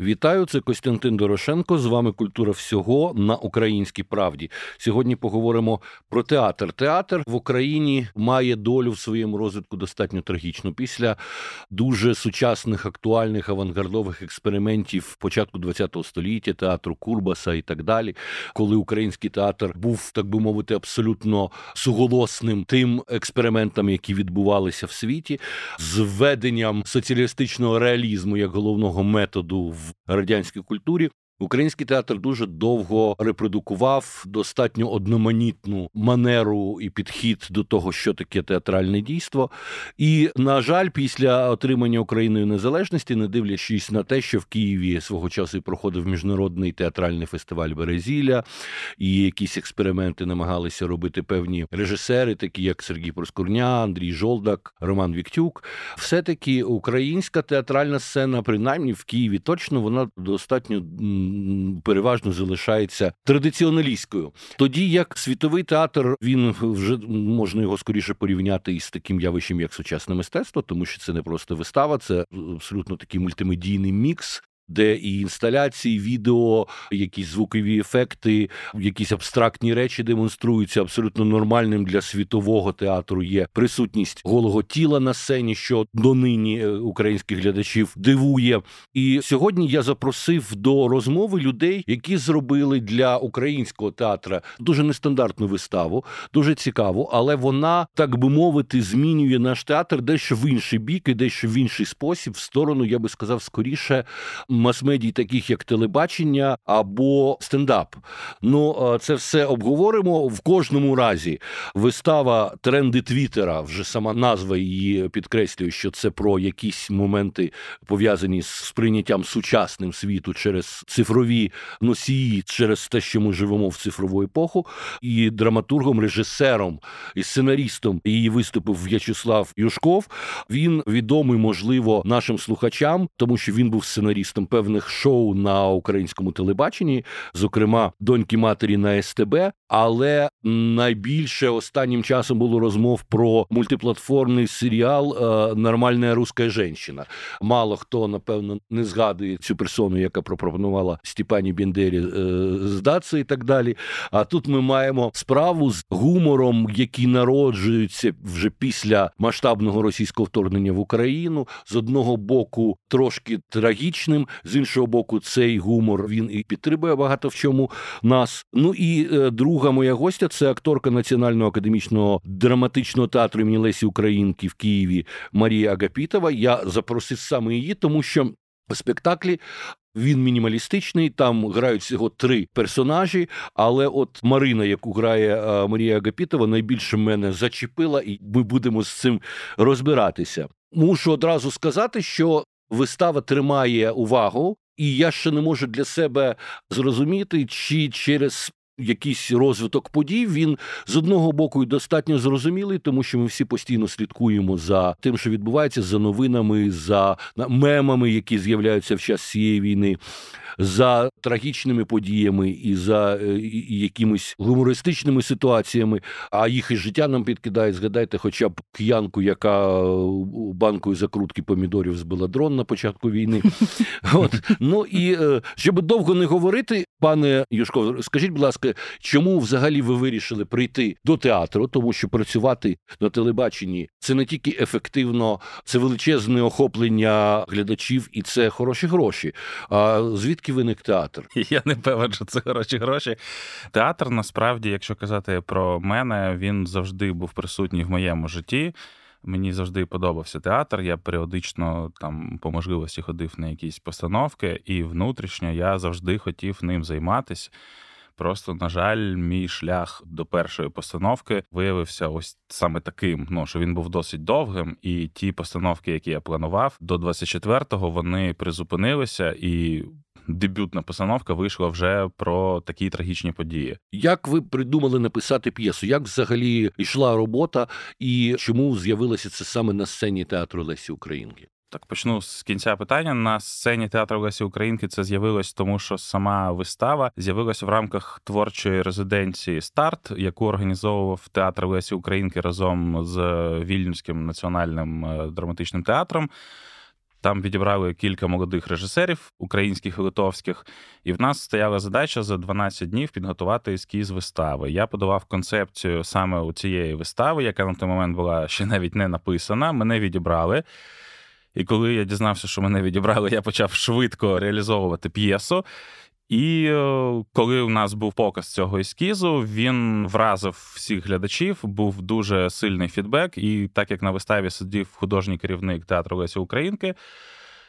Вітаю, це Костянтин Дорошенко. З вами культура всього на українській правді. Сьогодні поговоримо про театр. Театр в Україні має долю в своєму розвитку достатньо трагічну. Після дуже сучасних, актуальних авангардових експериментів початку ХХ століття, театру Курбаса і так далі, коли український театр був, так би мовити, абсолютно суголосним тим експериментам, які відбувалися в світі, з введенням соціалістичного реалізму як головного методу в радянській культурі. Український театр дуже довго репродукував достатньо одноманітну манеру і підхід до того, що таке театральне дійство. І, на жаль, після отримання Україною незалежності, не дивлячись на те, що в Києві свого часу проходив міжнародний театральний фестиваль Березілля, і якісь експерименти намагалися робити певні режисери, такі як Сергій Проскурня, Андрій Жолдак, Роман Віктюк. Все таки українська театральна сцена, принаймні в Києві, точно вона достатньо переважно залишається традиціоналістською. Тоді як світовий театр він вже можна його скоріше порівняти із таким явищем, як сучасне мистецтво, тому що це не просто вистава, це абсолютно такий мультимедійний мікс де і інсталяції, відео, якісь звукові ефекти, якісь абстрактні речі демонструються. Абсолютно нормальним для світового театру є присутність голого тіла на сцені, що донині е, українських глядачів дивує. І сьогодні я запросив до розмови людей, які зробили для українського театра дуже нестандартну виставу, дуже цікаву, але вона, так би мовити, змінює наш театр дещо в інший бік і дещо в інший спосіб, в сторону, я би сказав, скоріше мас-медій, таких як телебачення або стендап. Ну це все обговоримо в кожному разі. Вистава тренди Твіттера, вже сама назва її підкреслює, що це про якісь моменти пов'язані з сприйняттям сучасним світу через цифрові носії, через те, що ми живемо в цифрову епоху, і драматургом, режисером і сценарістом її виступив В'ячеслав Юшков. Він відомий, можливо, нашим слухачам, тому що він був сценарістом певних шоу на українському телебаченні, зокрема доньки матері на СТБ. Але найбільше останнім часом було розмов про мультиплатформний серіал е, Нормальна руська жінка». Мало хто напевно не згадує цю персону, яка пропонувала Степані Бендері е, здатися і так далі. А тут ми маємо справу з гумором, який народжується вже після масштабного російського вторгнення в Україну, з одного боку трошки трагічним, з іншого боку, цей гумор він і підтримує багато в чому нас. Ну і е, друга моя гостя це акторка Національного академічного драматичного театру імені Лесі Українки в Києві Марія Агапітова. Я запросив саме її, тому що спектаклі. Він мінімалістичний, там грають всього три персонажі. Але от Марина, яку грає е, Марія Агапітова, найбільше мене зачепила, і ми будемо з цим розбиратися. Мушу одразу сказати, що вистава тримає увагу, і я ще не можу для себе зрозуміти, чи через якийсь розвиток подій він з одного боку і достатньо зрозумілий, тому що ми всі постійно слідкуємо за тим, що відбувається, за новинами, за мемами, які з'являються в час цієї війни за трагічними подіями і за е, і якимись гумористичними ситуаціями, а їх і життя нам підкидає. Згадайте, хоча б к'янку, яка банкою закрутки помідорів збила дрон на початку війни. От ну і е, щоб довго не говорити, пане Юшко, скажіть, будь ласка, чому взагалі ви вирішили прийти до театру, тому що працювати на телебаченні це не тільки ефективно, це величезне охоплення глядачів, і це хороші гроші. А звідки виник театр? Я не певен, що це хороші гроші. Театр насправді, якщо казати про мене, він завжди був присутній в моєму житті. Мені завжди подобався театр. Я періодично там по можливості ходив на якісь постановки, і внутрішньо я завжди хотів ним займатися. Просто, на жаль, мій шлях до першої постановки виявився ось саме таким. Ну що він був досить довгим, і ті постановки, які я планував, до 24-го вони призупинилися і дебютна постановка вийшла вже про такі трагічні події. Як ви придумали написати п'єсу? Як взагалі йшла робота, і чому з'явилося це саме на сцені театру Лесі Українки? Так, почну з кінця питання. На сцені театру Лесі Українки це з'явилось, тому що сама вистава з'явилася в рамках творчої резиденції Старт, яку організовував театр Лесі Українки разом з Вільнюським національним е, драматичним театром. Там відібрали кілька молодих режисерів українських і литовських, і в нас стояла задача за 12 днів підготувати ескіз вистави. Я подавав концепцію саме у цієї вистави, яка на той момент була ще навіть не написана. Мене відібрали. І коли я дізнався, що мене відібрали, я почав швидко реалізовувати п'єсу. І е, коли у нас був показ цього ескізу, він вразив всіх глядачів, був дуже сильний фідбек. І так як на виставі сидів художній керівник театру Лесі Українки,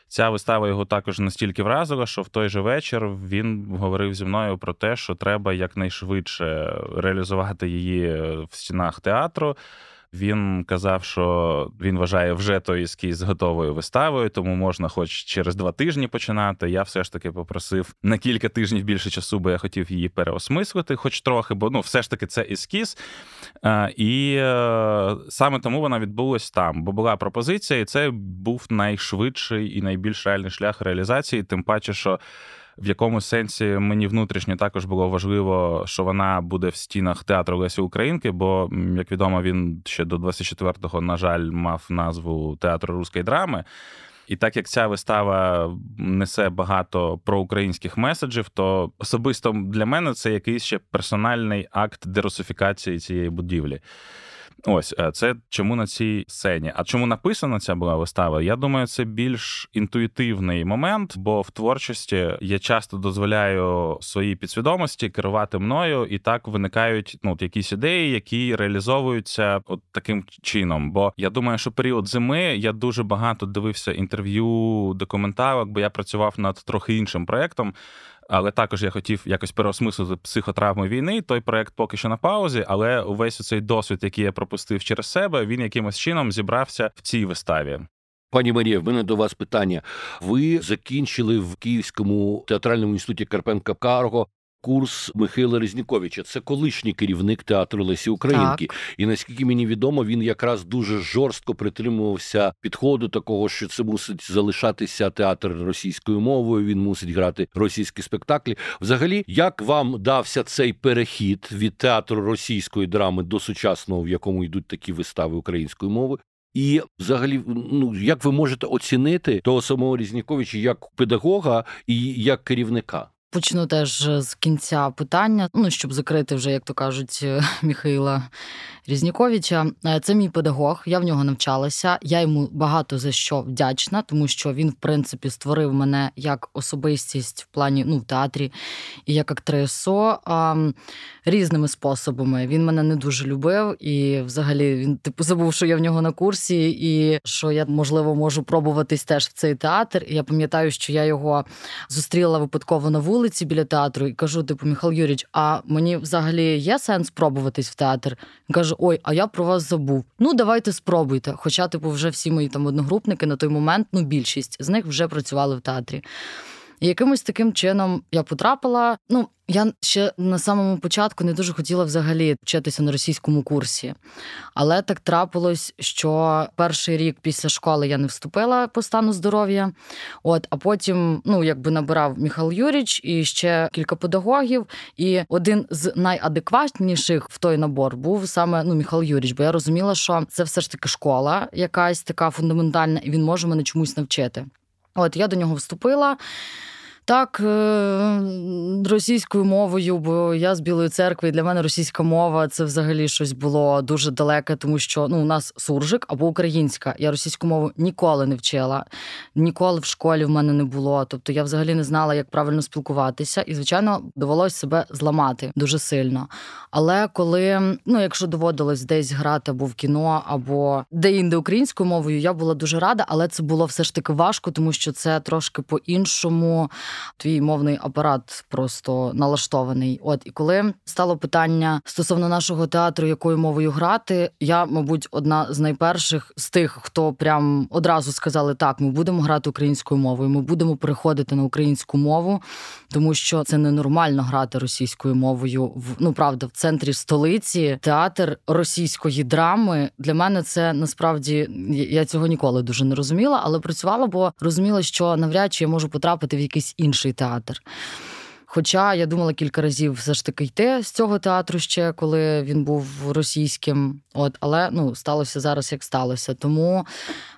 ця вистава його також настільки вразила, що в той же вечір він говорив зі мною про те, що треба якнайшвидше реалізувати її в стінах театру. Він казав, що він вважає вже той ескіз готовою виставою, тому можна, хоч через два тижні починати. Я все ж таки попросив на кілька тижнів більше часу, бо я хотів її переосмислити, хоч трохи, бо ну, все ж таки це ескіз. І е, саме тому вона відбулась там, бо була пропозиція, і це був найшвидший і найбільш реальний шлях реалізації, тим паче, що в якому сенсі мені внутрішньо також було важливо, що вона буде в стінах театру Лесі Українки, бо, як відомо, він ще до 24-го, на жаль, мав назву театру руської драми. І так як ця вистава несе багато проукраїнських меседжів, то особисто для мене це якийсь ще персональний акт дерусифікації цієї будівлі. Ось е, це чому на цій сцені. А чому написана ця була вистава? Я думаю, це більш інтуїтивний момент, бо в творчості я часто дозволяю своїй підсвідомості керувати мною, і так виникають ну, якісь ідеї, які реалізовуються от таким чином. Бо я думаю, що період зими я дуже багато дивився інтерв'ю, документарок, бо я працював над трохи іншим проєктом. Але також я хотів якось переосмислити психотравми війни. Той проект поки що на паузі, але увесь цей досвід, який я пропустив через себе, він якимось чином зібрався в цій виставі. Пані Марія, в мене до вас питання. Ви закінчили в Київському театральному інституті Карпенка Карго курс Михайла Різніковича. Це колишній керівник театру Лесі Українки. Так. І наскільки мені відомо, він якраз дуже жорстко притримувався підходу такого, що це мусить залишатися театр російською мовою. Він мусить грати російські спектаклі. Взагалі, як вам дався цей перехід від театру російської драми до сучасного, в якому йдуть такі вистави українською мовою? І, взагалі, ну як ви можете оцінити того самого Різніковича як педагога і як керівника? Почну теж з кінця питання, ну щоб закрити вже, як то кажуть, Михайла Різніковича. Е, це мій педагог, я в нього навчалася. Я йому багато за що вдячна, тому що він, в принципі, створив мене як особистість в плані ну, в театрі і як актрису різними способами. Він мене не дуже любив, і взагалі він типу забув, що я в нього на курсі, і що я можливо можу пробуватись теж в цей театр. І я пам'ятаю, що я його зустріла випадково на вулиці біля театру і кажу: типу, Михайло Юрійович, а мені взагалі є сенс пробуватись в театр? Він каже: Ой, а я про вас забув. Ну, давайте спробуйте. Хоча, типу, вже всі мої там одногрупники на той момент, ну, більшість з них вже працювали в театрі. І якимось таким чином я потрапила. Ну, я ще на самому початку не дуже хотіла взагалі вчитися на російському курсі, але так трапилось, що перший рік після школи я не вступила по стану здоров'я. От, а потім, ну якби набирав Михайло Юріч і ще кілька педагогів. І один з найадекватніших в той набор був саме ну Михайло Юріч, бо я розуміла, що це все ж таки школа, якась така фундаментальна, і він може мене чомусь навчити. От я до нього вступила. Так, е, російською мовою, бо я з Білої церкви, і для мене російська мова це взагалі щось було дуже далеке, тому що ну, у нас суржик або українська. Я російську мову ніколи не вчила, ніколи в школі в мене не було. Тобто я взагалі не знала, як правильно спілкуватися, і, звичайно, довелося себе зламати дуже сильно. Але коли, ну, якщо доводилось десь грати або в кіно, або де-інде українською мовою, я була дуже рада, але це було все ж таки важко, тому що це трошки по-іншому твій мовний апарат просто налаштований. От і коли стало питання стосовно нашого театру, якою мовою грати, я, мабуть, одна з найперших з тих, хто прям одразу сказали: так, ми будемо грати українською мовою, ми будемо переходити на українську мову, тому що це ненормально грати російською мовою. В ну правда, в центрі столиці театр російської драми для мене це насправді я цього ніколи дуже не розуміла, але працювала, бо розуміла, що навряд чи я можу потрапити в якийсь інший театр. Хоча я думала кілька разів все ж таки йти з цього театру ще, коли він був російським. От, але ну сталося зараз, як сталося. Тому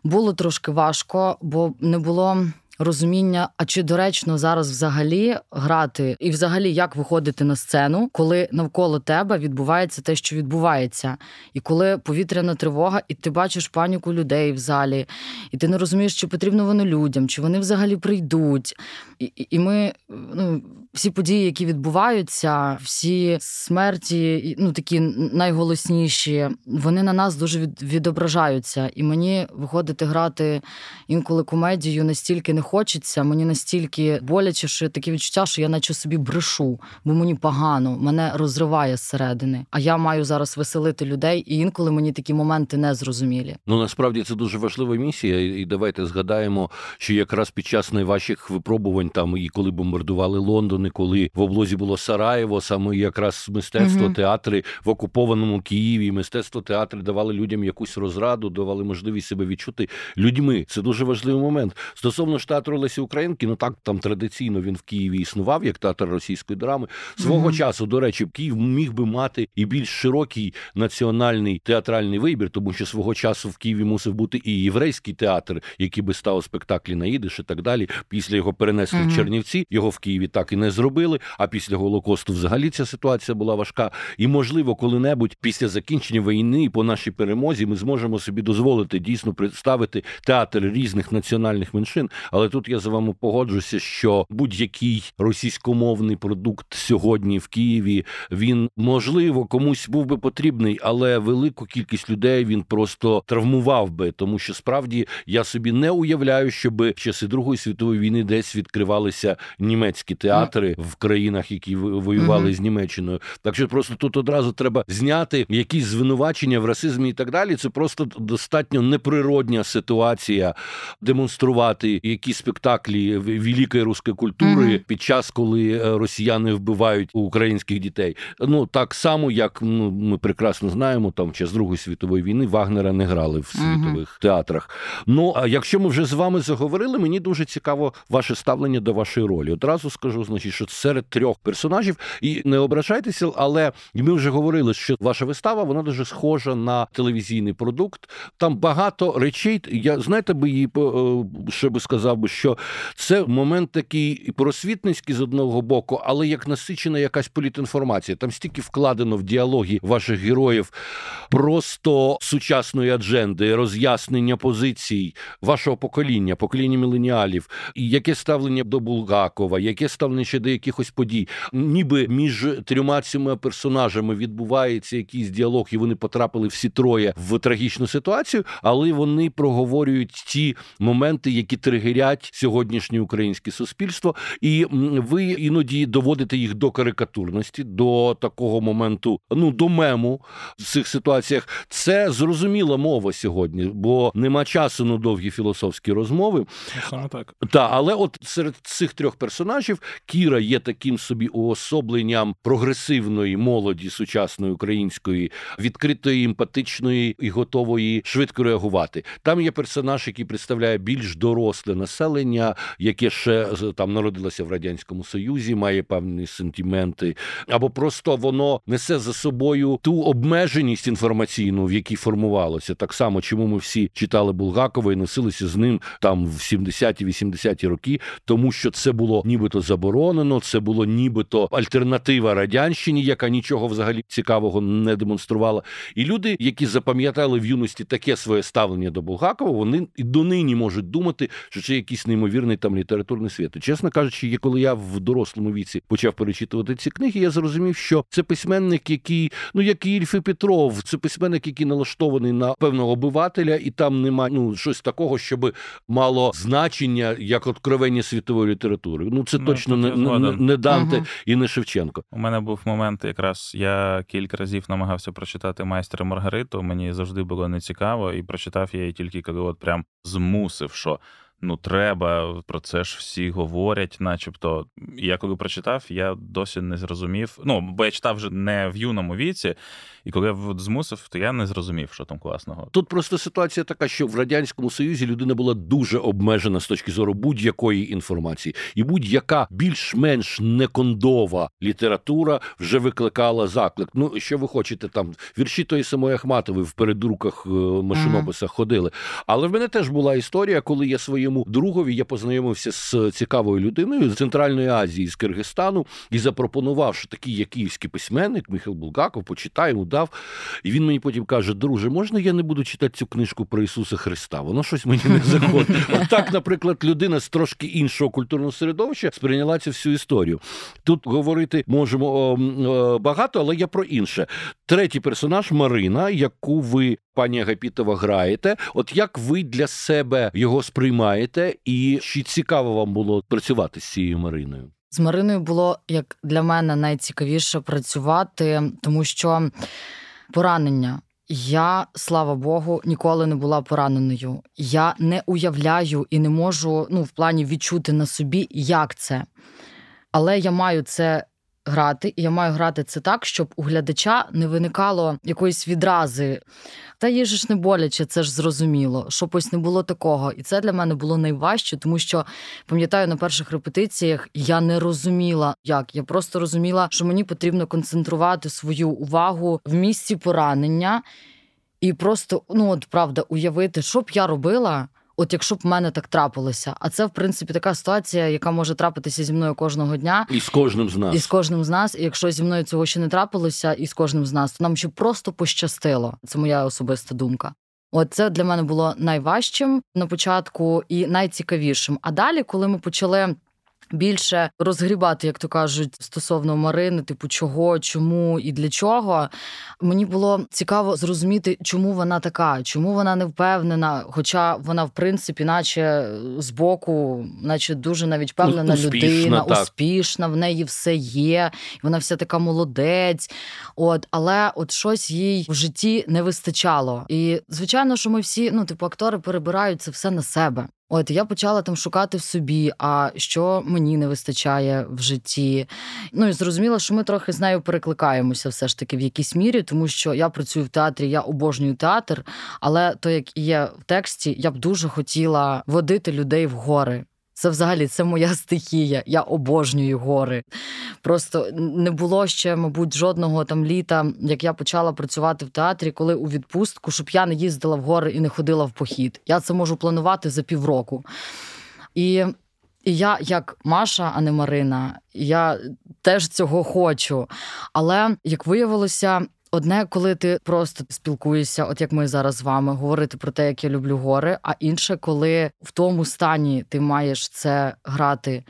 було трошки важко, бо не було розуміння, а чи доречно зараз взагалі грати, і взагалі як виходити на сцену, коли навколо тебе відбувається те, що відбувається, і коли повітряна тривога, і ти бачиш паніку людей в залі, і ти не розумієш, чи потрібно воно людям, чи вони взагалі прийдуть. І і ми ну, всі події, які відбуваються, всі смерті, ну такі найголосніші, вони на нас дуже відображаються. І мені виходити грати інколи комедію настільки не. Мені настільки боляче, що таке відчуття, що я наче собі брешу, бо мені погано, мене розриває зсередини. А я маю зараз веселити людей, і інколи мені такі моменти не зрозумілі. Ну насправді це дуже важлива місія. І давайте згадаємо, що якраз під час найважчих випробувань, там і коли бомбардували Лондон, і коли в облозі було Сараєво, саме якраз мистецтво, угу. театри в окупованому Києві, мистецтво театри давали людям якусь розраду, давали можливість себе відчути людьми. Це дуже важливий момент стосовно ж театру Лесі Українки, ну так там традиційно він в Києві існував як театр російської драми. Свого mm-hmm. часу, до речі, Київ міг би мати і більш широкий національний театральний вибір, тому що свого часу в Києві мусив бути і єврейський театр, який би став спектаклі на їдиш і так далі. Після його перенесли mm-hmm. в Чернівці. Його в Києві так і не зробили. А після голокосту, взагалі, ця ситуація була важка. І можливо, коли-небудь після закінчення війни по нашій перемозі ми зможемо собі дозволити дійсно представити театр різних національних меншин. Але тут я з вами погоджуся, що будь-який російськомовний продукт сьогодні в Києві він можливо комусь був би потрібний, але велику кількість людей він просто травмував би, тому що справді я собі не уявляю, щоб в часи Другої світової війни десь відкривалися німецькі театри в країнах, які воювали mm-hmm. з Німеччиною. Так що просто тут одразу треба зняти якісь звинувачення в расизмі і так далі. Це просто достатньо неприродня ситуація демонструвати спектаклі великої руської культури mm-hmm. під час, коли е, росіяни вбивають українських дітей. Ну так само, як ну, ми прекрасно знаємо, там час Другої світової війни Вагнера не грали в світових mm-hmm. театрах. Ну а якщо ми вже з вами заговорили, мені дуже цікаво ваше ставлення до вашої ролі. Одразу скажу, значить, що серед трьох персонажів, і не ображайтеся, але ми вже говорили, що ваша вистава вона дуже схожа на телевізійний продукт. Там багато речей. Я знаєте, би її е, що би сказав би, що це момент такий просвітницький з одного боку, але як насичена якась політінформація. Там стільки вкладено в діалоги ваших героїв просто сучасної адженди, роз'яснення позицій вашого покоління, покоління міленіалів, яке ставлення до Булгакова, яке ставлення ще до якихось подій, ніби між трьома цими персонажами відбувається якийсь діалог, і вони потрапили всі троє в трагічну ситуацію, але вони проговорюють ті моменти, які тригерять сьогоднішнє українське суспільство, і ви іноді доводите їх до карикатурності, до такого моменту, ну до мему в цих ситуаціях. Це зрозуміла мова сьогодні, бо нема часу на довгі філософські розмови. Саме так та але, от серед цих трьох персонажів Кіра є таким собі уособленням прогресивної молоді сучасної української, відкритої, емпатичної і готової швидко реагувати. Там є персонаж, який представляє більш доросле населення населення, яке ще там народилося в радянському союзі, має певні сентименти, або просто воно несе за собою ту обмеженість інформаційну, в якій формувалося. Так само, чому ми всі читали Булгакова і носилися з ним там в 70-80-ті роки, тому що це було нібито заборонено, це було нібито альтернатива радянщині, яка нічого взагалі цікавого не демонструвала. І люди, які запам'ятали в юності таке своє ставлення до Булгакова, вони і донині можуть думати, що це якісь якийсь неймовірний там літературний світ. І, Чесно кажучи, коли я в дорослому віці почав перечитувати ці книги, я зрозумів, що це письменник, який, ну як і Ільф і Петров, це письменник, який налаштований на певного обивателя, і там немає ну щось такого, щоб мало значення як откровення світової літератури. Ну це ну, точно не, не, не Данте uh і не Шевченко. У мене був момент, якраз я кілька разів намагався прочитати майстера Маргариту. Мені завжди було нецікаво, і прочитав я її тільки коли от прям змусив, що ну треба, про це ж всі говорять, начебто. Я коли прочитав, я досі не зрозумів. Ну, бо я читав вже не в юному віці, і коли я змусив, то я не зрозумів, що там класного. Тут просто ситуація така, що в радянському союзі людина була дуже обмежена з точки зору будь-якої інформації, і будь-яка більш-менш некондова література вже викликала заклик. Ну що ви хочете там? Вірші тої самої Ахматової в передруках е, машинописах ходили. Але в мене теж була історія, коли я своєму другові я познайомився з цікавою людиною з Центральної Азії, з Киргизстану, і запропонував, що такий як київський письменник Михайло Булгаков, почитаємо дав. І він мені потім каже: Друже, можна я не буду читати цю книжку про Ісуса Христа? Воно щось мені не заходить. От так, наприклад, людина з трошки іншого культурного середовища сприйняла цю всю історію. Тут говорити можемо о, багато, але я про інше. Третій персонаж Марина, яку ви. Пані Агапітова граєте, от як ви для себе його сприймаєте, і чи цікаво вам було працювати з цією Мариною? З Мариною було як для мене найцікавіше працювати, тому що поранення. Я, слава Богу, ніколи не була пораненою. Я не уявляю і не можу ну, в плані відчути на собі, як це. Але я маю це грати, і я маю грати це так, щоб у глядача не виникало якоїсь відрази. Та їй ж не боляче, це ж зрозуміло, щоб ось не було такого. І це для мене було найважче, тому що пам'ятаю, на перших репетиціях я не розуміла, як я просто розуміла, що мені потрібно концентрувати свою увагу в місці поранення і просто ну от правда уявити, що б я робила. От якщо б в мене так трапилося, а це в принципі така ситуація, яка може трапитися зі мною кожного дня, і з кожним з нас, і з кожним з нас. І якщо зі мною цього ще не трапилося, і з кожним з нас, то нам ще просто пощастило. Це моя особиста думка. От це для мене було найважчим на початку і найцікавішим. А далі, коли ми почали більше розгрібати, як то кажуть, стосовно Марини, типу, чого, чому і для чого. Мені було цікаво зрозуміти, чому вона така, чому вона не впевнена. Хоча вона, в принципі, наче збоку, наче дуже навіть впевнена успішна, людина, так. успішна, в неї все є, вона вся така молодець. От, але от щось їй в житті не вистачало. І звичайно, що ми всі, ну, типу, актори перебирають це все на себе. От я почала там шукати в собі, а що мені не вистачає в житті. Ну і зрозуміла, що ми трохи з нею перекликаємося все ж таки в якійсь мірі, тому що я працюю в театрі, я обожнюю театр, але то, як є в тексті, я б дуже хотіла водити людей в гори. Це взагалі це моя стихія. Я обожнюю гори. Просто не було ще, мабуть, жодного там літа, як я почала працювати в театрі, коли у відпустку, щоб я не їздила в гори і не ходила в похід. Я це можу планувати за півроку. І і я, як Маша, а не Марина, я теж цього хочу. Але як виявилося, Одне, коли ти просто спілкуєшся, от як ми зараз з вами, говорити про те, як я люблю гори, а інше, коли в тому стані ти маєш це грати.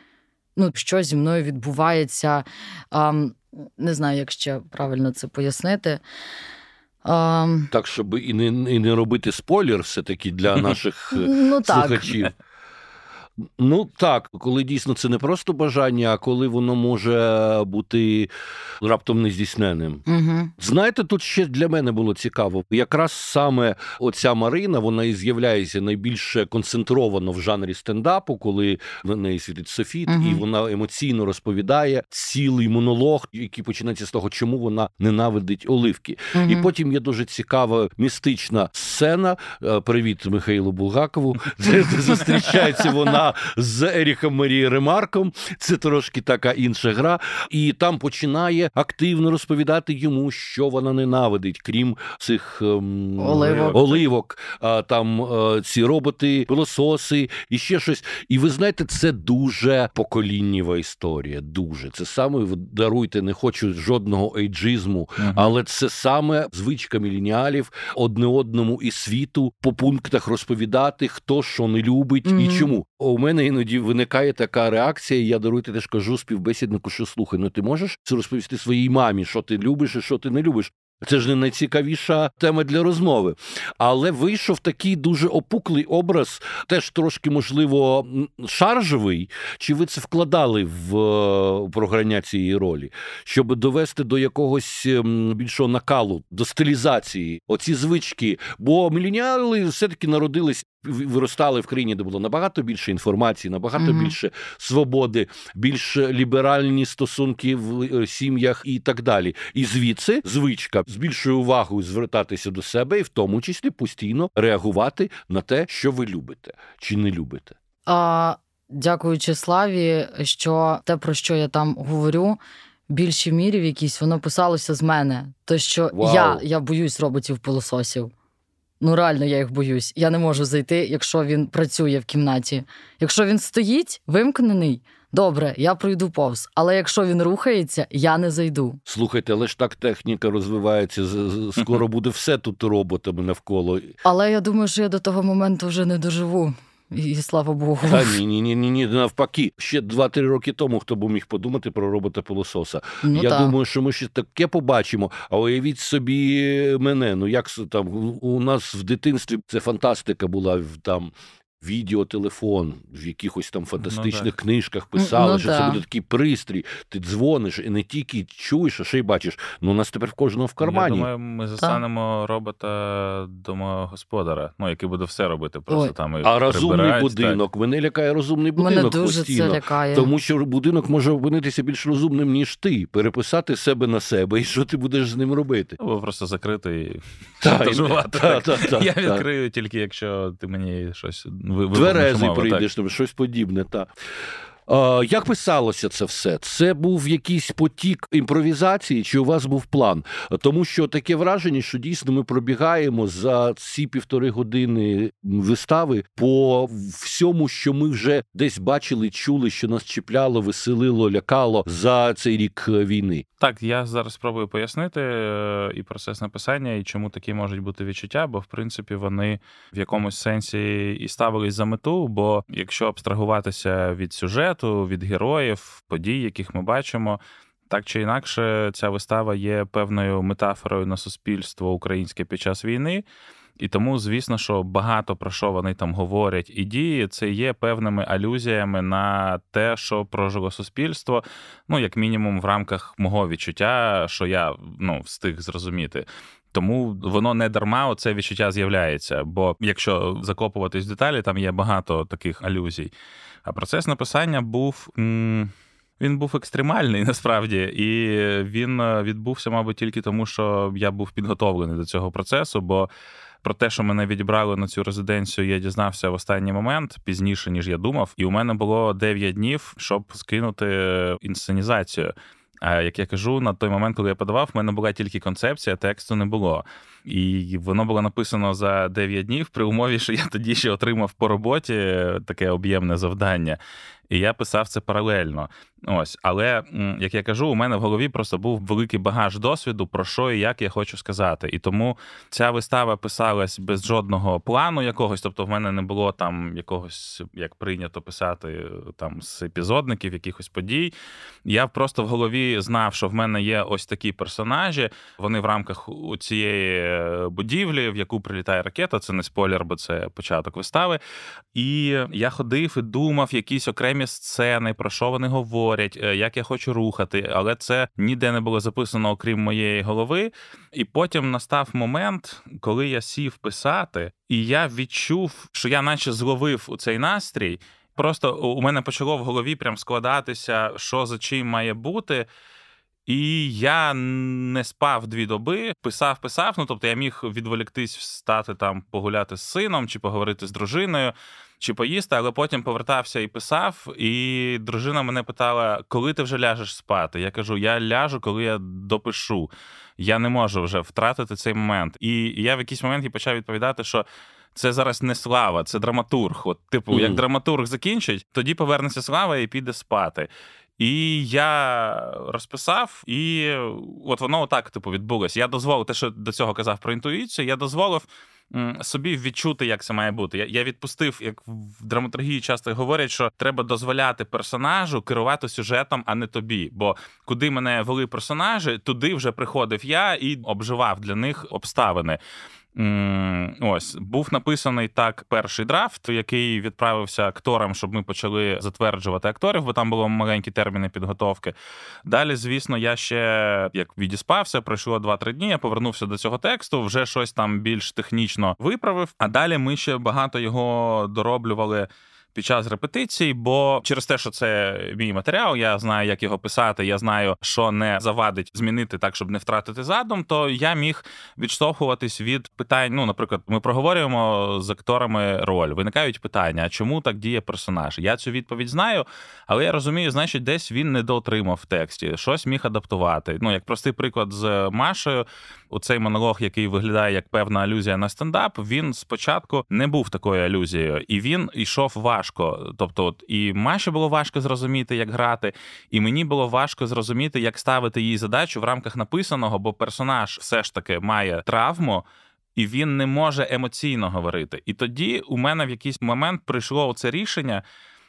Ну, що зі мною відбувається, ам, не знаю, як ще правильно це пояснити. Ам... Так, щоб і не і не робити спойлер, все-таки для наших ну. Так. Ну так, коли дійсно це не просто бажання, а коли воно може бути раптом нездійсненим. Угу. Знаєте, тут ще для мене було цікаво. Якраз саме оця Марина, вона і з'являється найбільш концентровано в жанрі стендапу, коли на неї світить Софіт, угу. і вона емоційно розповідає цілий монолог, який починається з того, чому вона ненавидить оливки. Угу. І потім є дуже цікава містична сцена. Е, привіт, Михайлу Булгакову. Зустрічається вона з Еріхом Марією Ремарком. Це трошки така інша гра, і там починає активно розповідати йому, що вона ненавидить, крім цих ем, оливок. оливок, а там е, ці роботи, пилососи і ще щось. І ви знаєте, це дуже поколіннєва історія. Дуже це саме даруйте, не хочу жодного ейджизму, uh але це саме звичка міленіалів одне одному і світу по пунктах розповідати, хто що не любить uh і чому у мене іноді виникає така реакція. Я даруйте теж кажу співбесіднику, що слухай, ну ти можеш розповісти своїй мамі, що ти любиш і що ти не любиш. Це ж не найцікавіша тема для розмови. Але вийшов такий дуже опуклий образ, теж трошки, можливо, шаржевий. Чи ви це вкладали в е, програння цієї ролі, щоб довести до якогось ем, більшого накалу, до стилізації оці звички? Бо міленіали все-таки народились виростали в країні, де було набагато більше інформації, набагато угу. більше свободи, більш ліберальні стосунки в е, сім'ях і так далі. І звідси звичка з більшою увагою звертатися до себе, і в тому числі постійно реагувати на те, що ви любите чи не любите. А, Дякуючи славі, що те, про що я там говорю. Більшій мірі в якійсь воно писалося з мене. То що Вау. я я боюсь роботів пилососів. Ну реально я їх боюсь. Я не можу зайти, якщо він працює в кімнаті. Якщо він стоїть, вимкнений, добре, я пройду повз. Але якщо він рухається, я не зайду. Слухайте, але ж так техніка розвивається. Скоро буде все тут роботами навколо. Але я думаю, що я до того моменту вже не доживу. І слава Богу. Та ні, ні, ні, ні, ні, навпаки. Ще 2-3 роки тому хто б міг подумати про робота пилососа. Ну, Я та. думаю, що ми ще таке побачимо. А уявіть собі мене. Ну як там у нас в дитинстві це фантастика була там відеотелефон в якихось там фантастичних ну, книжках писали, ну, що да. це буде такий пристрій. Ти дзвониш і не тільки чуєш, а ще й бачиш. Ну у нас тепер в кожного в кармані. Я думаю, ми застанемо робота домогосподаря, ну який буде все робити. Просто Ой. там і а розумний будинок. Так. Мене лякає розумний будинок. Мене дуже постійно, це лякає. Тому що будинок може опинитися більш розумним, ніж ти, переписати себе на себе, і що ти будеш з ним робити? Або просто закрити і шантажувати. Я відкрию тільки, якщо ти мені щось Тверезий прийдеш, щоб щось подібне. так. Як писалося це все? Це був якийсь потік імпровізації, чи у вас був план? Тому що таке враження, що дійсно ми пробігаємо за ці півтори години вистави по всьому, що ми вже десь бачили, чули, що нас чіпляло, веселило, лякало за цей рік війни. Так, я зараз спробую пояснити е, і процес написання, і чому такі можуть бути відчуття, бо в принципі вони в якомусь сенсі і ставились за мету. Бо якщо абстрагуватися від сюжету, від героїв, подій, яких ми бачимо. Так чи інакше, ця вистава є певною метафорою на суспільство українське під час війни, і тому, звісно, що багато про що вони там говорять і дії, це є певними алюзіями на те, що прожило суспільство, ну як мінімум, в рамках мого відчуття, що я ну встиг зрозуміти. Тому воно не дарма оце відчуття з'являється. Бо якщо закопуватись в деталі, там є багато таких алюзій. А процес написання був. М- він був екстремальний насправді, і він відбувся, мабуть, тільки тому, що я був підготовлений до цього процесу. Бо про те, що мене відібрали на цю резиденцію, я дізнався в останній момент пізніше ніж я думав, і у мене було 9 днів, щоб скинути інсценізацію. Як я кажу, на той момент, коли я подавав, в мене була тільки концепція, тексту не було. І воно було написано за 9 днів при умові, що я тоді ще отримав по роботі таке об'ємне завдання. І я писав це паралельно. Ось, але як я кажу, у мене в голові просто був великий багаж досвіду, про що і як я хочу сказати. І тому ця вистава писалась без жодного плану якогось. Тобто, в мене не було там якогось, як прийнято писати, там з епізодників, якихось подій. Я просто в голові знав, що в мене є ось такі персонажі. Вони в рамках цієї будівлі, в яку прилітає ракета. Це не спойлер, бо це початок вистави. І я ходив і думав якісь окремі сцени, про що вони говорять е, як я хочу рухати, але це ніде не було записано, окрім моєї голови. І потім настав момент, коли я сів писати, і я відчув, що я наче зловив у цей настрій. Просто у мене почало в голові прям складатися, що за чим має бути. І я не спав дві доби, писав, писав. Ну тобто я міг відволіктись, встати там, погуляти з сином чи поговорити з дружиною чи поїсти, але потім повертався і писав. І дружина мене питала, коли ти вже ляжеш спати. Я кажу: я ляжу, коли я допишу. Я не можу вже втратити цей момент. І я в якийсь момент і почав відповідати, що. Це зараз не слава, це драматург. От, типу, mm. як драматург закінчить, тоді повернеться слава і піде спати. І я розписав, і от воно отак типу відбулося. Я дозволив те, що до цього казав про інтуїцію. Я дозволив собі відчути, як це має бути. Я я відпустив, як в драматургії часто говорять, що треба дозволяти персонажу керувати сюжетом, а не тобі. Бо куди мене вели персонажі, туди вже приходив я і обживав для них обставини. Ось був написаний так перший драфт, який відправився акторам, щоб ми почали затверджувати акторів, бо там були маленькі терміни підготовки. Далі, звісно, я ще як відіспався, пройшло 2-3 дні. Я повернувся до цього тексту, вже щось там більш технічно виправив. А далі ми ще багато його дороблювали під час репетицій, бо через те, що це мій матеріал, я знаю, як його писати. Я знаю, що не завадить змінити так, щоб не втратити задум. То я міг відштовхуватись від питань. Ну, наприклад, ми проговорюємо з акторами роль. Виникають питання, чому так діє персонаж? Я цю відповідь знаю, але я розумію, значить, десь він не доотримав в тексті, щось міг адаптувати. Ну, як простий приклад з Машею, у цей монолог, який виглядає як певна алюзія на стендап, він спочатку не був такою алюзією, і він йшов важко. Тобто, от і Маші було важко зрозуміти, як грати, і мені було важко зрозуміти, як ставити їй задачу в рамках написаного, бо персонаж все ж таки має травму. І він не може емоційно говорити. І тоді у мене в якийсь момент прийшло це рішення,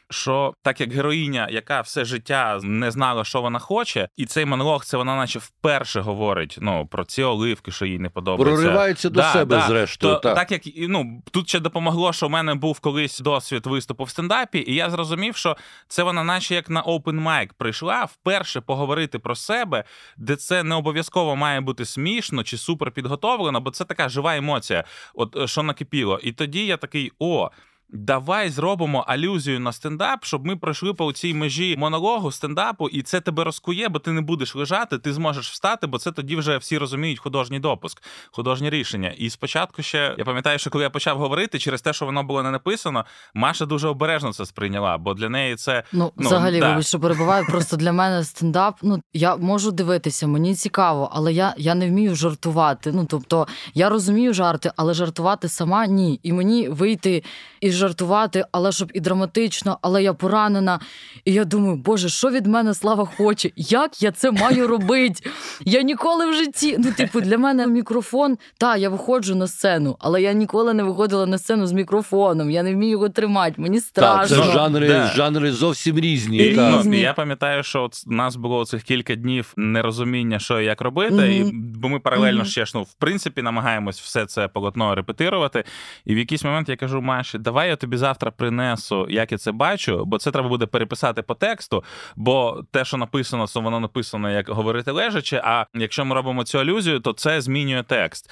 що так як героїня, яка все життя не знала, що вона хоче, і цей монолог це вона, наче вперше говорить ну про ці оливки, що їй не подобається. Проривається до да, себе, да. зрештою. То, так. так як ну тут ще допомогло, що в мене був колись досвід виступу в стендапі, і я зрозумів, що це вона, наче як на open mic прийшла вперше поговорити про себе, де це не обов'язково має бути смішно чи супер підготовлено, бо це така жива емоція, от що накипіло. І тоді я такий о. Давай зробимо алюзію на стендап, щоб ми пройшли по цій межі монологу стендапу, і це тебе розкує, бо ти не будеш лежати, ти зможеш встати, бо це тоді вже всі розуміють художній допуск, художнє рішення. І спочатку ще я пам'ятаю, що коли я почав говорити, через те, що воно було не написано, Маша дуже обережно це сприйняла, бо для неї це ну, ну взагалі, да. вибач, що перебуваю. Просто для мене стендап. Ну я можу дивитися, мені цікаво, але я я не вмію жартувати. Ну тобто я розумію жарти, але жартувати сама ні. І мені вийти і жартувати, але щоб і драматично, але я поранена. І я думаю, боже, що від мене слава хоче? Як я це маю робити? Я ніколи в житті. Ну, типу, для мене мікрофон. Та, я виходжу на сцену, але я ніколи не виходила на сцену з мікрофоном. Я не вмію його тримати. Мені страшно. Так, Це жанри да. жанри зовсім різні. І, так. Ну, я пам'ятаю, що от нас було цих кілька днів нерозуміння, що і як робити, mm-hmm. і бо ми паралельно mm-hmm. ще ж ну, в принципі намагаємось все це полотно репетирувати. І в якийсь момент я кажу, Маші, давай давай я тобі завтра принесу, як я це бачу, бо це треба буде переписати по тексту. Бо те, що написано, то воно написано як говорити лежачи. А якщо ми робимо цю алюзію, то це змінює текст.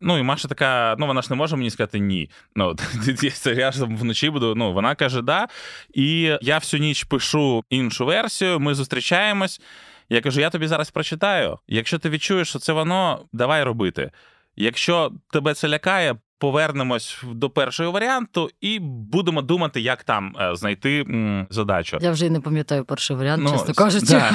Ну і Маша така, ну вона ж не може мені сказати ні. Ну я ж вночі буду. Ну вона каже, да. І я всю ніч пишу іншу версію. Ми зустрічаємось. Я кажу: я тобі зараз прочитаю. Якщо ти відчуєш, що це воно, давай робити. Якщо тебе це лякає, повернемось до першого варіанту і будемо думати, як там е, знайти м, задачу. Я вже й не пам'ятаю перший варіант, ну, чесно кажучи. Да.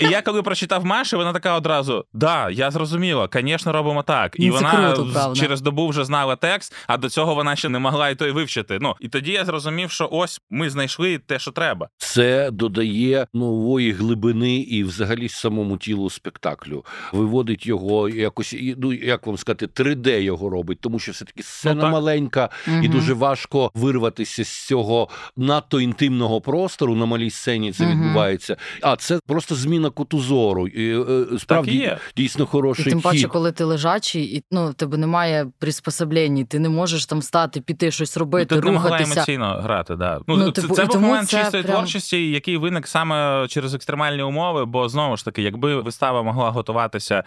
І я коли прочитав Маші, вона така одразу: да, я зрозуміла, звісно, робимо так. І Це вона круто, через добу вже знала текст, а до цього вона ще не могла і той вивчити. Ну і тоді я зрозумів, що ось ми знайшли те, що треба. Це додає нової глибини і, взагалі, самому тілу спектаклю. Виводить його якось, ну як вам сказати, 3D його робить, тому що все таки сцена ну, маленька, угу. і дуже важко вирватися з цього надто інтимного простору. На малій сцені це угу. відбувається. А це просто зміна куту зору. І, е, Справді є. дійсно хороший. І Тим паче, коли ти лежачий, і ну в тебе немає приспособлень, ти не можеш там стати, піти щось робити, ну, ти рухатися. не емоційно грати. Да. Ну, ну Це, типу, це був момент чистої прям... творчості, який виник саме через екстремальні умови. Бо знову ж таки, якби вистава могла готуватися,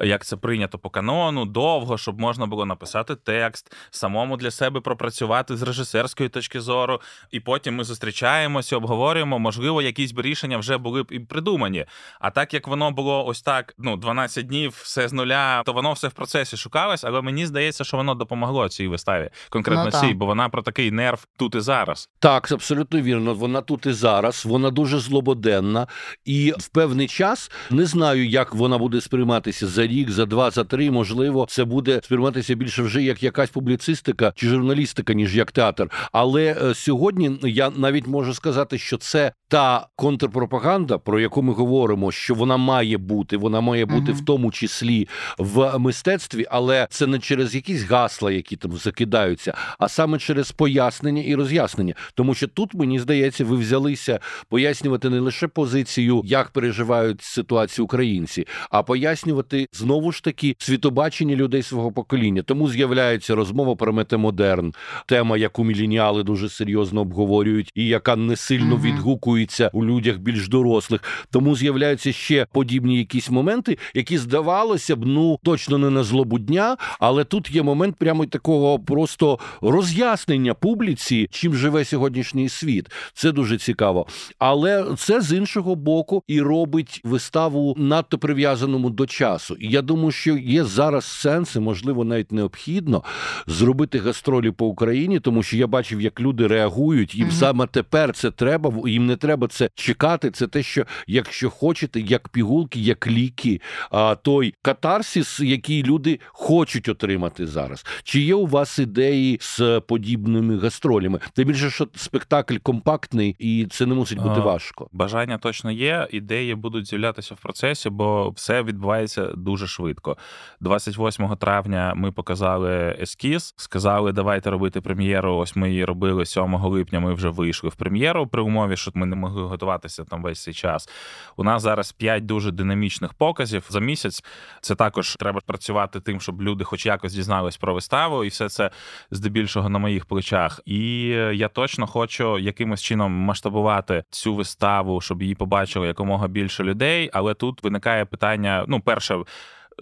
як це прийнято по канону, довго, щоб можна було написати текст самому для себе пропрацювати з режисерської точки зору, і потім ми зустрічаємося, обговорюємо. Можливо, якісь б рішення вже були б і придумані. А так як воно було ось так, ну 12 днів, все з нуля, то воно все в процесі шукалось, але мені здається, що воно допомогло цій виставі, конкретно ну, цій, бо вона про такий нерв тут і зараз. Так, абсолютно вірно. Вона тут і зараз, вона дуже злободенна, і в певний час не знаю, як вона буде сприйматися за рік, за два, за три. Можливо, це буде сприйматися більше вже як якась публіцистика чи журналістика, ніж як театр. Але е, сьогодні я навіть можу сказати, що це та контрпропаганда, про яку ми говоримо, що вона має бути, вона має бути угу. в тому числі в мистецтві, але це не через якісь гасла, які там закидаються, а саме через пояснення і роз'яснення. Тому що тут мені здається, ви взялися пояснювати не лише позицію, як переживають ситуацію українці, а пояснювати знову ж таки світобачення людей свого покоління. Тому з'являється розмова про метамодерн, тема, яку міленіали дуже серйозно обговорюють, і яка не сильно uh відгукується у людях більш дорослих. Тому з'являються ще подібні якісь моменти, які здавалося б, ну точно не на злобу дня, але тут є момент прямо такого просто роз'яснення публіці, чим живе сьогоднішній світ. Це дуже цікаво. Але це з іншого боку і робить виставу надто прив'язаному до часу. І я думаю, що є зараз сенси, можливо, навіть необхідно зробити гастролі по Україні, тому що я бачив, як люди реагують. Їм mm саме тепер це треба. Їм не треба це чекати. Це те, що якщо хочете, як пігулки, як ліки, а той катарсіс, який люди хочуть отримати зараз. Чи є у вас ідеї з подібними гастролями? Тим більше, що спектакль компактний, і це не мусить бути важко. Бажання точно є. Ідеї будуть з'являтися в процесі, бо все відбувається дуже швидко. 28 травня ми показали ескіз, сказали, давайте робити прем'єру. Ось ми її робили 7 липня. Ми вже вийшли в прем'єру при умові, що ми не могли готуватися там весь цей час. У нас зараз 5 дуже динамічних показів за місяць. Це також треба працювати тим, щоб люди, хоч якось дізнались про виставу, і все це здебільшого на моїх плечах. І я точно хочу якимось чином масштабувати цю виставу, щоб її побачили якомога більше людей. Але тут виникає питання: ну, перше.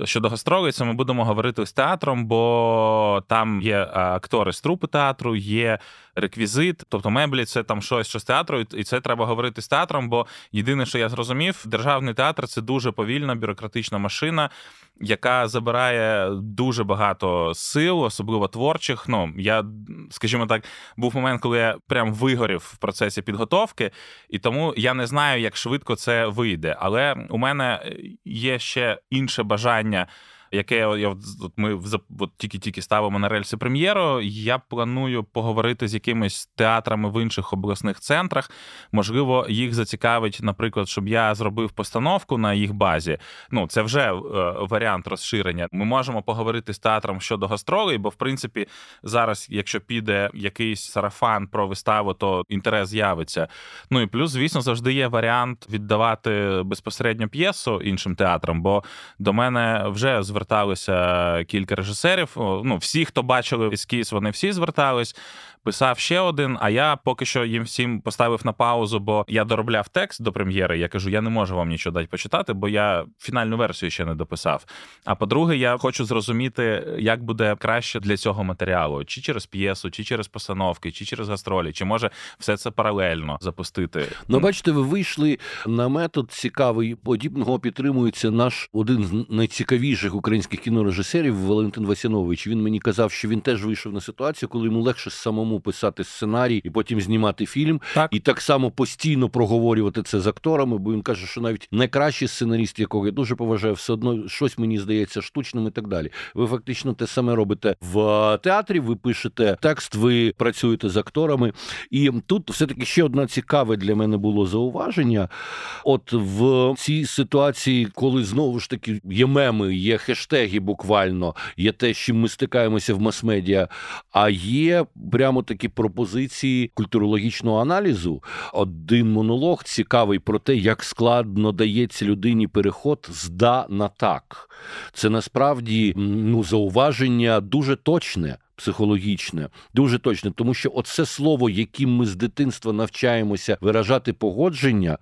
Щодо гастролей, це ми будемо говорити з театром, бо там є актори з трупи театру, є реквізит, тобто меблі, це там щось що з театру, і це треба говорити з театром. Бо єдине, що я зрозумів, державний театр це дуже повільна бюрократична машина яка забирає дуже багато сил, особливо творчих. Ну я, скажімо так, був момент, коли я прям вигорів в процесі підготовки, і тому я не знаю, як швидко це вийде. Але у мене є ще інше бажання 嘅。Яке я от ми от тільки-тільки ставимо на рельси прем'єру. Я планую поговорити з якимись театрами в інших обласних центрах. Можливо, їх зацікавить, наприклад, щоб я зробив постановку на їх базі. Ну, це вже е, варіант розширення. Ми можемо поговорити з театром щодо гастролей, бо в принципі зараз, якщо піде якийсь сарафан про виставу, то інтерес з'явиться. Ну і плюс, звісно, завжди є варіант віддавати безпосередньо п'єсу іншим театрам, бо до мене вже звертаються зверталися кілька режисерів. Ну, всі, хто бачили ескіз, вони всі звертались писав ще один. А я поки що їм всім поставив на паузу, бо я доробляв текст до прем'єри. Я кажу, я не можу вам нічого дати почитати, бо я фінальну версію ще не дописав. А по-друге, я хочу зрозуміти, як буде краще для цього матеріалу, чи через п'єсу, чи через постановки, чи через гастролі, чи може все це паралельно запустити. Ну, бачите, ви вийшли на метод цікавий. Подібного підтримується наш один з найцікавіших українських кінорежисерів Валентин Васянович. Він мені казав, що він теж вийшов на ситуацію, коли йому легше самому самому писати сценарій і потім знімати фільм, так. і так само постійно проговорювати це з акторами. Бо він каже, що навіть найкращий сценарист, якого я дуже поважаю, все одно щось мені здається штучним і так далі. Ви фактично те саме робите в театрі. Ви пишете текст, ви працюєте з акторами, і тут все таки ще одна цікаве для мене було зауваження. От в цій ситуації, коли знову ж таки є меми, є хештеги, буквально є те, з чим ми стикаємося в мас-медіа, а є прямо такі пропозиції культурологічного аналізу. Один монолог цікавий про те, як складно дається людині переход з да на так. Це насправді ну зауваження дуже точне психологічне, дуже точне, тому що оце слово, яким ми з дитинства навчаємося виражати погодження,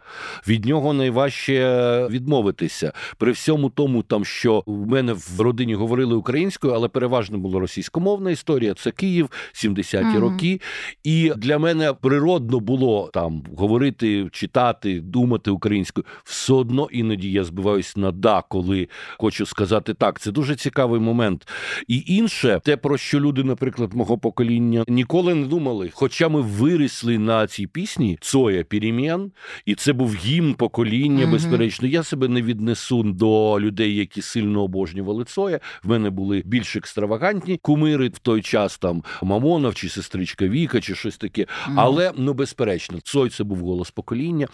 від нього найважче відмовитися. При всьому тому, там що в мене в родині говорили українською, але переважно була російськомовна історія. Це Київ, 70-ті mm-hmm. роки. І для мене природно було там говорити, читати, думати українською. Все одно іноді я збиваюсь на да, коли хочу сказати так. Це дуже цікавий момент. І інше, те, про що люди люди, наприклад, мого покоління, ніколи не думали. Хоча ми виросли на цій пісні Цоя Перемін, і це був гімн покоління, безперечно. Я себе не віднесу до людей, які сильно обожнювали Цоя. В мене були більш екстравагантні кумири в той час там Мамонов чи сестричка Віка, чи щось таке. Але ну безперечно, Цой це був голос покоління.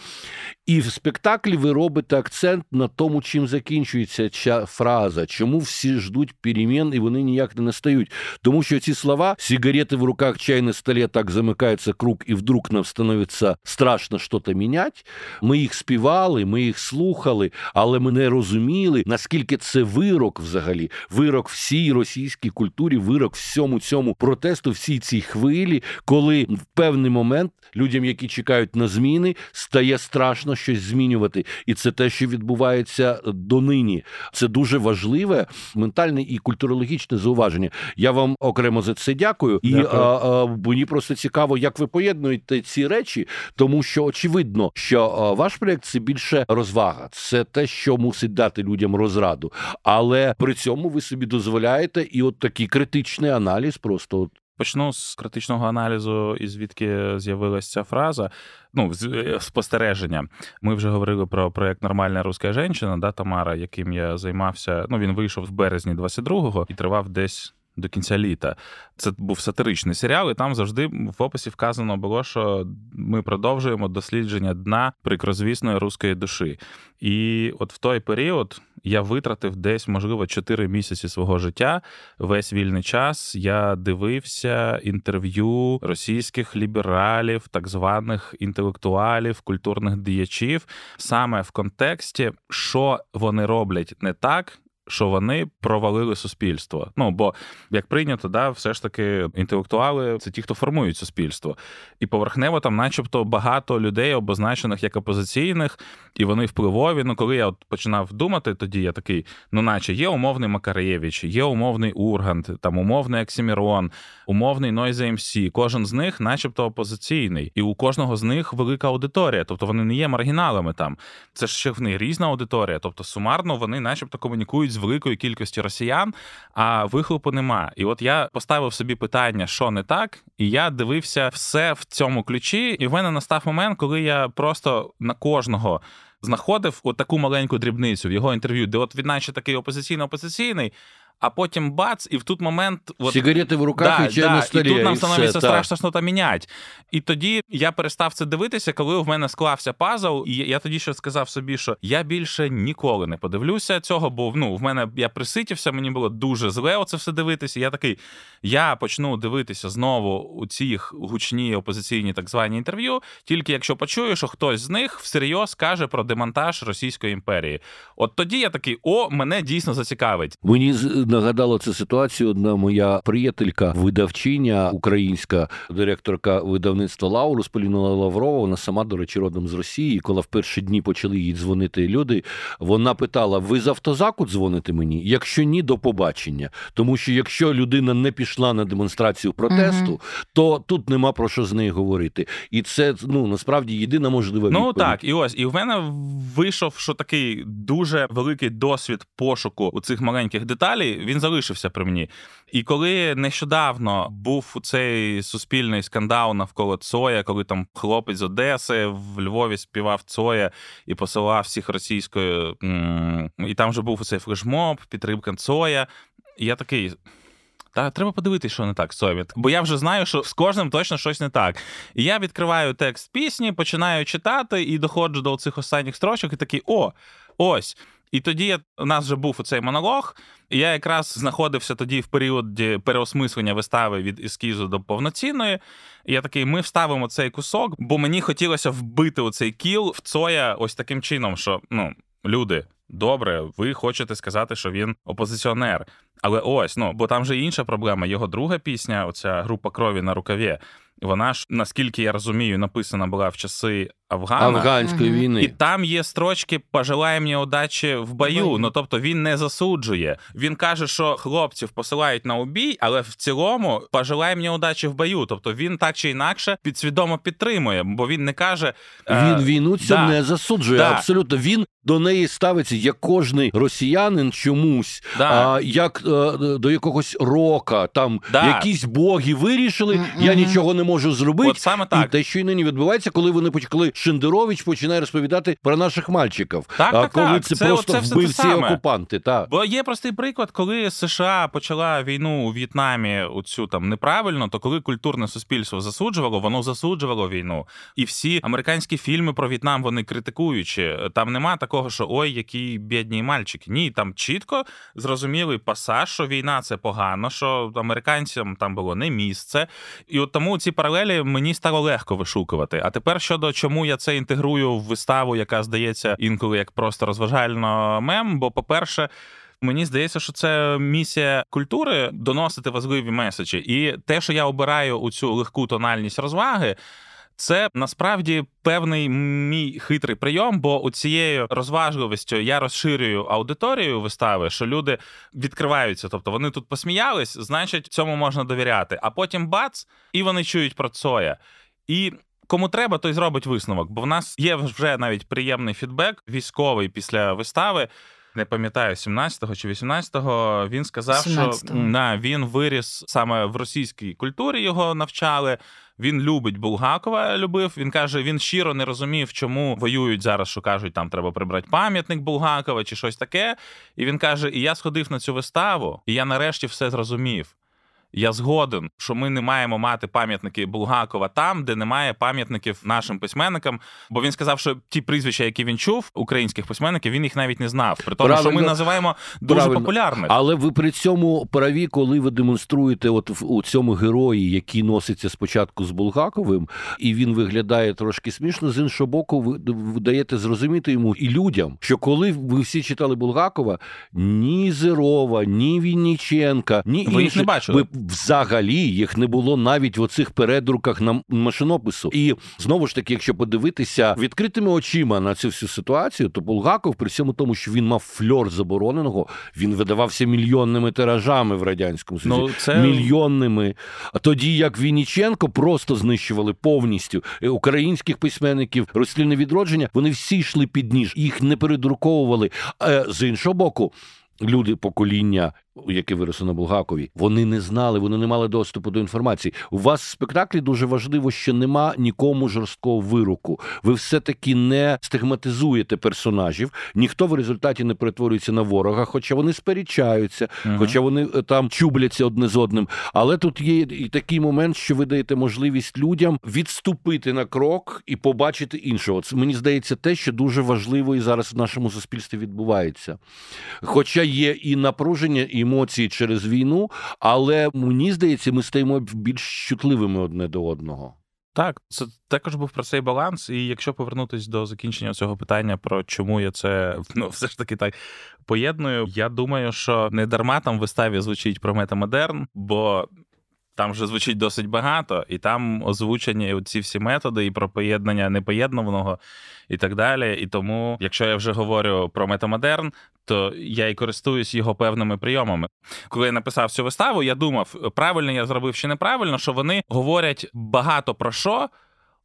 І в спектаклі ви робите акцент на тому, чим закінчується ця фраза, чому всі ждуть перемін і вони ніяк не настають. Тому що ці слова сигарети в руках, чай на столі, так замикається круг, і вдруг нам становиться страшно щось міняти. Ми їх співали, ми їх слухали, але ми не розуміли, наскільки це вирок взагалі, вирок всій російській культурі, вирок всьому цьому протесту, всій цій хвилі, коли в певний момент людям, які чекають на зміни, стає страшно щось змінювати, і це те, що відбувається донині. Це дуже важливе ментальне і культурологічне зауваження. Я вам окремо за це дякую. І а, а, мені просто цікаво, як ви поєднуєте ці речі, тому що очевидно, що ваш проєкт – це більше розвага, це те, що мусить дати людям розраду, але при цьому ви собі дозволяєте і от такий критичний аналіз, просто от Почну з критичного аналізу, і звідки з'явилася ця фраза. Ну, е, спостереження. Ми вже говорили про проект Нормальна руська жінка, да, Тамара, яким я займався. Ну, він вийшов в березні 22-го і тривав десь. До кінця літа це був сатиричний серіал, і там завжди в описі вказано було, що ми продовжуємо дослідження дна прикрозвісної руської душі. І от в той період я витратив десь, можливо, 4 місяці свого життя. Весь вільний час я дивився інтерв'ю російських лібералів, так званих інтелектуалів, культурних діячів, саме в контексті, що вони роблять не так що вони провалили суспільство. Ну бо як прийнято, да, все ж таки інтелектуали це ті, хто формують суспільство, і поверхнево там, начебто, багато людей обозначених як опозиційних, і вони впливові. Ну, коли я от починав думати, тоді я такий: ну, наче є умовний Макареєвич, є умовний Ургант, там умовний Оксімірон, умовний Нойзе МС. Кожен з них, начебто, опозиційний, і у кожного з них велика аудиторія, тобто вони не є маргіналами там. Це ж ще в них різна аудиторія, тобто сумарно вони, начебто, комунікують з великої кількості росіян, а вихлопу нема. І от я поставив собі питання, що не так, і я дивився все в цьому ключі. І в мене настав момент, коли я просто на кожного. Знаходив от таку маленьку дрібницю в його інтерв'ю, де от він наче такий опозиційно-опозиційний, а потім бац, і в тут момент от, сигарети в руках да, і чай да, на столі. І тут нам становиться страшно щось міняти. І тоді я перестав це дивитися, коли в мене склався пазл, і я тоді ще сказав собі, що я більше ніколи не подивлюся цього, бо ну в мене я приситівся, мені було дуже зле оце все дивитися. Я такий, я почну дивитися знову у ці гучні опозиційні так звані інтерв'ю, тільки якщо почую, що хтось з них всерйоз каже про демонтаж Російської імперії. От тоді я такий, о, мене дійсно зацікавить. Мені нагадала цю ситуацію одна моя приятелька, видавчиня, українська директорка видавництва Лаурус Поліна Лаврова. Вона сама, до речі, родом з Росії. Коли в перші дні почали їй дзвонити люди, вона питала: ви з автозаку дзвоните мені? Якщо ні, до побачення. Тому що якщо людина не пішла на демонстрацію протесту, угу. то тут нема про що з нею говорити. І це ну насправді єдина можлива ну, відповідь. Ну так, і ось і в мене вийшов, що такий дуже великий досвід пошуку у цих маленьких деталей він залишився при мені. І коли нещодавно був цей суспільний скандал навколо Цоя, коли там хлопець з Одеси в Львові співав Цоя і посилав всіх російською, і там вже був цей флешмоб, підтримка Цоя. Я такий. Та треба подивитися, що не так з Бо я вже знаю, що з кожним точно щось не так. І я відкриваю текст пісні, починаю читати і доходжу до цих останніх строчок, і такий: о, ось. І тоді у нас вже був оцей монолог. і Я якраз знаходився тоді в періоді переосмислення вистави від ескізу до повноцінної. І Я такий: ми вставимо цей кусок, бо мені хотілося вбити оцей кіл в Цоя ось таким чином, що ну, люди. Добре, ви хочете сказати, що він опозиціонер. Але ось, ну бо там же інша проблема. Його друга пісня, оця група крові на рукаві, вона ж, наскільки я розумію, написана була в часи Афгана. афганської війни. І там є строчки «Пожелай мені удачі в бою. Ну тобто він не засуджує. Він каже, що хлопців посилають на убій, але в цілому «Пожелай мені удачі в бою. Тобто він так чи інакше підсвідомо підтримує, бо він не каже е, Він війну цю да. не засуджує. Да. Абсолютно він до неї ставиться як кожний росіянин чомусь, Да. а як е, до якогось рока. Там Да. якісь боги вирішили, я нічого не можу зробити. От саме І так. те, що й нині відбувається, коли вони почали Шендерович починає розповідати про наших мальчиків. Так, так, коли так. це, Це- просто це все те вбивці саме. окупанти. Та. Бо є простий приклад, коли США почала війну у В'єтнамі оцю там неправильно, то коли культурне суспільство засуджувало, воно засуджувало війну. І всі американські фільми про В'єтнам вони критикуючи. Там нема такого, що ой, які бідні мальчики. Ні, там чітко зрозумілий пасаж, що війна це погано, що американцям там було не місце. І от тому ці паралелі мені стало легко вишукувати. А тепер щодо чому я це інтегрую в виставу, яка здається інколи як просто розважально мем. Бо, по-перше, Мені здається, що це місія культури доносити важливі меседжі. І те, що я обираю у цю легку тональність розваги, це насправді певний мій хитрий прийом, бо у цією розважливістю я розширюю аудиторію вистави, що люди відкриваються. Тобто вони тут посміялись, значить, цьому можна довіряти. А потім бац, і вони чують про Цоя. І Кому треба, той зробить висновок, бо в нас є вже навіть приємний фідбек військовий після вистави. Не пам'ятаю, 17-го чи 18-го, Він сказав, 17-го. що на він виріс саме в російській культурі. Його навчали. Він любить Булгакова. Любив. Він каже, він щиро не розумів, чому воюють зараз, що кажуть, там треба прибрати пам'ятник Булгакова чи щось таке. І він каже: І я сходив на цю виставу, і я нарешті все зрозумів. Я згоден, що ми не маємо мати пам'ятники Булгакова там, де немає пам'ятників нашим письменникам. Бо він сказав, що ті прізвища, які він чув, українських письменників, він їх навіть не знав. При тому, що ми називаємо дуже Правильно. популярних. Але ви при цьому праві, коли ви демонструєте от в- у цьому герої, який носиться спочатку з Булгаковим, і він виглядає трошки смішно, з іншого боку, ви, ви даєте зрозуміти йому і людям, що коли ви всі читали Булгакова, ні Зерова, ні Вінніченка, ні Ви їх не бачили. ви взагалі їх не було навіть в оцих передруках на машинопису. І знову ж таки, якщо подивитися відкритими очима на цю всю ситуацію, то Булгаков, при всьому тому, що він мав фльор забороненого, він видавався мільйонними тиражами в радянському Союзі. Ну, це Мільйонними. А тоді як Вінніченко просто знищували повністю е, українських письменників, розстрільне відродження, вони всі йшли під ніж, їх не передруковували. Е, З іншого боку, люди покоління, яке виросло на Булгакові, вони не знали, вони не мали доступу до інформації. У вас в спектаклі дуже важливо, що нема нікому жорсткого вироку. Ви все-таки не стигматизуєте персонажів, ніхто в результаті не перетворюється на ворога, хоча вони сперечаються, Мгм. хоча вони е, там чубляться одне з одним. Але тут є і такий момент, що ви даєте можливість людям відступити на крок і побачити іншого. Це мені здається те, що дуже важливо і зараз в нашому суспільстві відбувається. Хоча є і напруження, і емоції через війну, але мені здається, ми стаємо більш чутливими одне до одного. Так, це також був про цей баланс. І якщо повернутись до закінчення цього питання про чому я це ну все ж таки так поєдную, я думаю, що не дарма там в виставі звучить про метамодерн, бо. Там вже звучить досить багато, і там озвучені ці всі методи і про поєднання непоєднуваного і так далі. І тому, якщо я вже говорю про метамодерн, то я і користуюсь його певними прийомами. Коли я написав цю виставу, я думав, правильно я зробив чи неправильно, що вони говорять багато про що.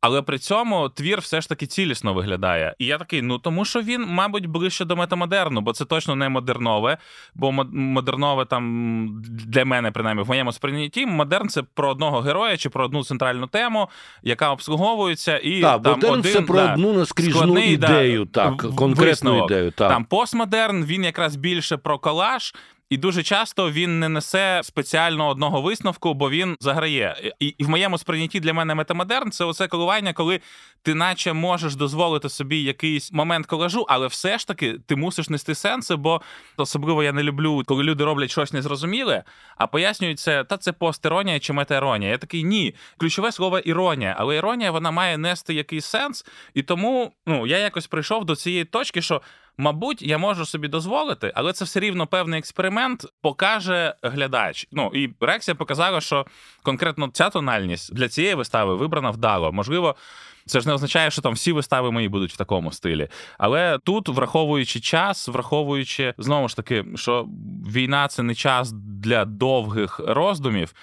Але при цьому твір все ж таки цілісно виглядає. І я такий, ну тому що він, мабуть, ближче до метамодерну, бо це точно не модернове. Бо модернове там для мене, принаймні, в моєму сприйнятті, модерн це про одного героя чи про одну центральну тему, яка обслуговується, і Так, там модерн один це про да, одну наскрізну складний, да, ідею, так, конкретну висновок. ідею. Так. Там постмодерн, він якраз більше про колаж. І дуже часто він не несе спеціально одного висновку, бо він заграє. І, і в моєму сприйнятті для мене метамодерн це оце коливання, коли ти наче можеш дозволити собі якийсь момент колажу, але все ж таки ти мусиш нести сенси, бо особливо я не люблю, коли люди роблять щось незрозуміле, а пояснюють це, та це постіронія чи метаіронія. Я такий ні. Ключове слово іронія, але іронія вона має нести якийсь сенс. І тому ну я якось прийшов до цієї точки, що Мабуть, я можу собі дозволити, але це все рівно певний експеримент покаже глядач. Ну і реакція показала, що конкретно ця тональність для цієї вистави вибрана вдало. Можливо, це ж не означає, що там всі вистави мої будуть в такому стилі. Але тут, враховуючи час, враховуючи знову ж таки, що війна це не час для довгих роздумів.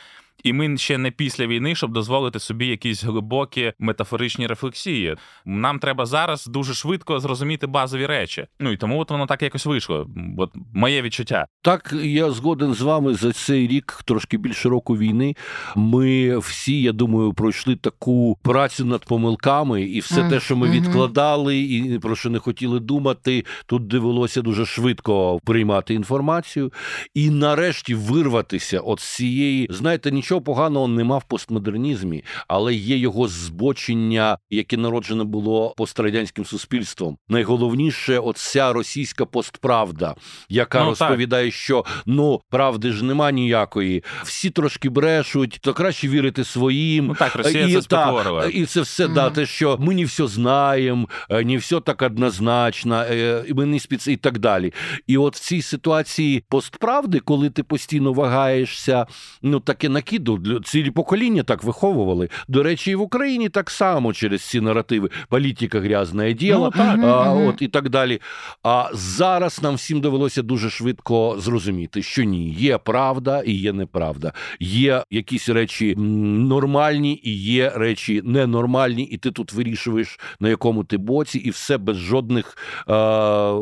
І ми ще не після війни, щоб дозволити собі якісь глибокі метафоричні рефлексії. Нам треба зараз дуже швидко зрозуміти базові речі. Ну і тому от воно так якось вийшло. От моє відчуття. Так я згоден з вами за цей рік, трошки більше року війни. Ми всі, я думаю, пройшли таку працю над помилками, і все mm. те, що ми mm-hmm. відкладали, і про що не хотіли думати, тут довелося дуже швидко приймати інформацію і нарешті вирватися от з цієї, знаєте, нічого нічого поганого нема в постмодернізмі, але є його збочення, яке народжене було пострадянським суспільством. Найголовніше, оця російська постправда, яка ну, розповідає, так. що ну правди ж нема ніякої, всі трошки брешуть, то краще вірити своїм. Ну так, Росія і, це та, і це все mm-hmm. дати, що ми не все знаємо, е, не все так однозначно, е, ми не спец і так далі. І от в цій ситуації постправди, коли ти постійно вагаєшся, ну таке накид до цілі покоління так виховували. До речі, і в Україні так само через ці наративи політика грязне діло, ну, так. а, от і так далі. А зараз нам всім довелося дуже швидко зрозуміти, що ні, є правда і є неправда. Є якісь речі нормальні і є речі ненормальні, і ти тут вирішуєш на якому ти боці, і все без жодних е,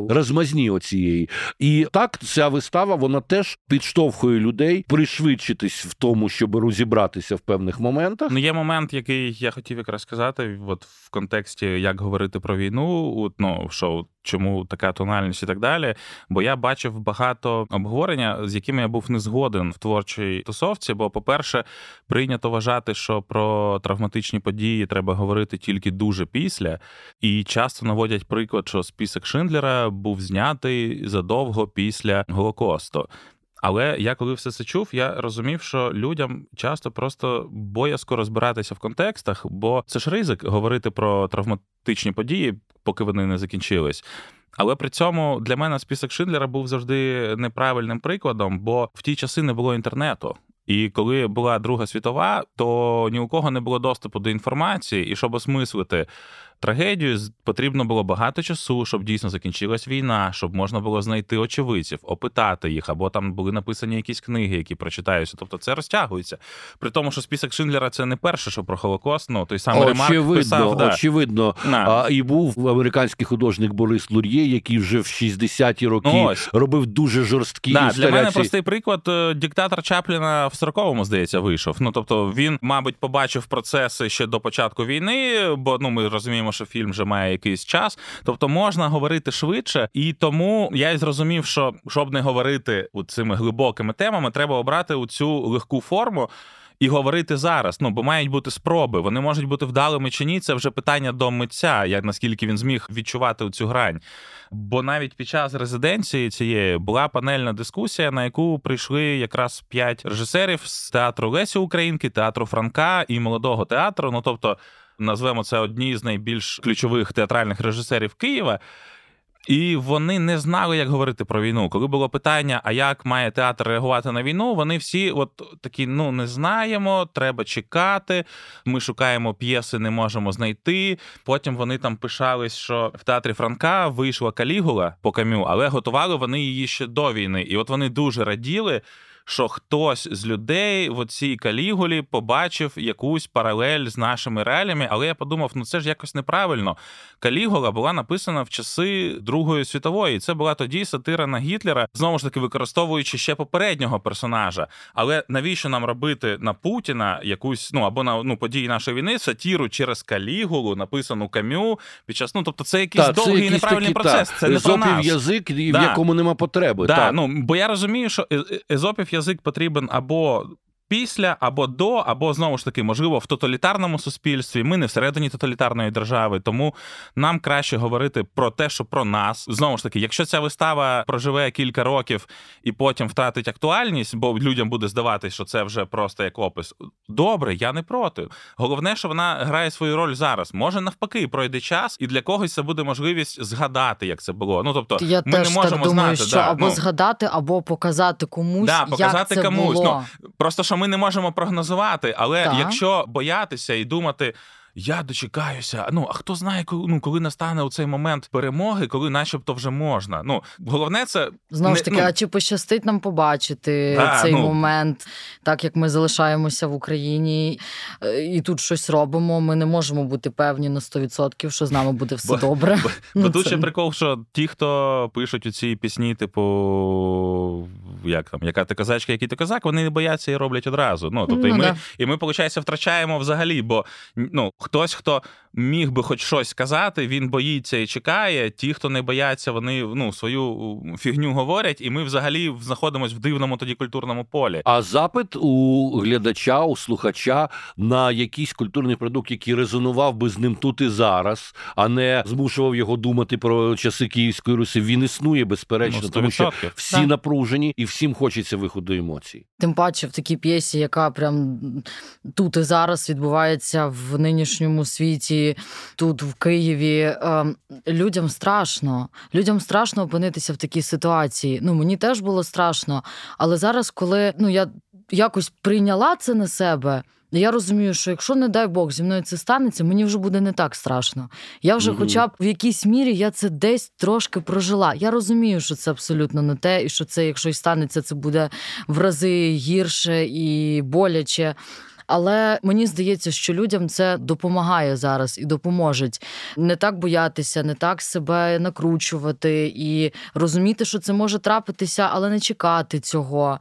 розмазні оцієї. І так ця вистава вона теж підштовхує людей пришвидшитись в тому, щоб щоб розібратися в певних моментах. Ну, є момент, який я хотів якраз сказати, от в контексті як говорити про війну, от, ну що чому така тональність і так далі. Бо я бачив багато обговорення, з якими я був не згоден в творчій тусовці. Бо, по-перше, прийнято вважати, що про травматичні події треба говорити тільки дуже після, і часто наводять приклад, що список Шиндлера був знятий задовго після Голокосту. Але я коли все це чув, я розумів, що людям часто просто боязко розбиратися в контекстах, бо це ж ризик говорити про травматичні події, поки вони не закінчились. Але при цьому для мене список Шиндлера був завжди неправильним прикладом, бо в ті часи не було інтернету. І коли була Друга світова, то ні у кого не було доступу до інформації, і щоб осмислити трагедію, потрібно було багато часу, щоб дійсно закінчилась війна, щоб можна було знайти очевидців, опитати їх, або там були написані якісь книги, які прочитаються. Тобто це розтягується. При тому, що список Шиндлера це не перше, що про Холокост, ну той самий Ремарк писав. Да. Очевидно, а, і був американський художник Борис Лур'є, який вже в 60-ті роки ну, робив дуже жорсткі да, інсталяції. Для мене простий приклад. Е, диктатор Чапліна в 40-му, здається, вийшов. Ну тобто він, мабуть, побачив процеси ще до початку війни, бо ну ми розуміємо що фільм вже має якийсь час. Тобто можна говорити швидше, і тому я й зрозумів, що щоб не говорити цими глибокими темами, треба обрати у цю легку форму. І говорити зараз, ну бо мають бути спроби. Вони можуть бути вдалими чи ні. Це вже питання до митця, як наскільки він зміг відчувати цю грань. Бо навіть під час резиденції цієї була панельна дискусія, на яку прийшли якраз п'ять режисерів з театру Лесі Українки, театру Франка і молодого театру. Ну тобто назвемо це одні з найбільш ключових театральних режисерів Києва. І вони не знали, як говорити про війну. Коли було питання, а як має театр реагувати на війну, вони всі от такі: ну не знаємо, треба чекати. Ми шукаємо п'єси, не можемо знайти. Потім вони там пишались, що в театрі Франка вийшла Калігула по камю, але готували вони її ще до війни. І от вони дуже раділи що хтось з людей в цій калігулі побачив якусь паралель з нашими реаліями, але я подумав, ну це ж якось неправильно. Калігула була написана в часи Другої світової. і Це була тоді сатира на Гітлера, знову ж таки використовуючи ще попереднього персонажа. Але навіщо нам робити на Путіна якусь ну або на ну події нашої війни сатіру через калігулу, написану кам'ю під час. Ну тобто, це якийсь та, довгий це якийсь неправильний такі, процес. Та, це не про нас. язик, да. в якому нема потреби. Да, так. ну бо я розумію, що езопів язик потрібен або після або до, або знову ж таки, можливо, в тоталітарному суспільстві. Ми не всередині тоталітарної держави, тому нам краще говорити про те, що про нас знову ж таки, якщо ця вистава проживе кілька років і потім втратить актуальність, бо людям буде здаватись, що це вже просто як опис. Добре, я не проти. Головне, що вона грає свою роль зараз. Може навпаки, пройде час, і для когось це буде можливість згадати, як це було. Ну тобто, я ми теж не можемо так думаю, знати що да, або ну, згадати, або показати комусь. Да, показати як це комусь. Було. Ну, Просто що ми не можемо прогнозувати, але Так. якщо боятися і думати. Я дочекаюся. Ну а хто знає, коли ну коли настане у цей момент перемоги, коли, начебто, вже можна. Ну головне, це Знову ж таки, ну, а чи пощастить нам побачити Да, цей ну. момент, так як ми залишаємося в Україні е, і тут щось робимо, ми не можемо бути певні на 100%, що з нами буде все добре. Бо Ну, тут це- ще прикол, що ті, хто пишуть у ці пісні, типу, як там, яка ти козачка, який ти козак, вони не бояться і роблять одразу. Ну, тобто, і Ну, ми, да. і ми, виходить, втрачаємо взагалі, бо ну, хтось, хто міг би хоч щось сказати, він боїться і чекає. Ті, хто не бояться, вони ну, свою фігню говорять, і ми взагалі знаходимося в дивному тоді культурному полі. А запит у глядача, у слухача на якийсь культурний продукт, який резонував би з ним тут і зараз, а не змушував його думати про часи Київської Русі, він існує безперечно, Ну, тому що всі Так. напружені і всім хочеться виходу емоцій. Тим паче в такій п'єсі, яка прям тут і зараз відбувається в нинішньому світі, тут в Києві. ем, Людям страшно. Людям страшно опинитися в такій ситуації. Ну мені теж було страшно. Але зараз, коли ну я якось прийняла це на себе. Я розумію, що якщо, не дай Бог, зі мною це станеться, мені вже буде не так страшно. Я вже, Мгм. хоча б в якійсь мірі, я це десь трошки прожила. Я розумію, що це абсолютно не те, і що це, якщо й станеться, це буде в рази гірше і боляче. Але мені здається, що людям це допомагає зараз і допоможуть не так боятися, не так себе накручувати і розуміти, що це може трапитися, але не чекати цього.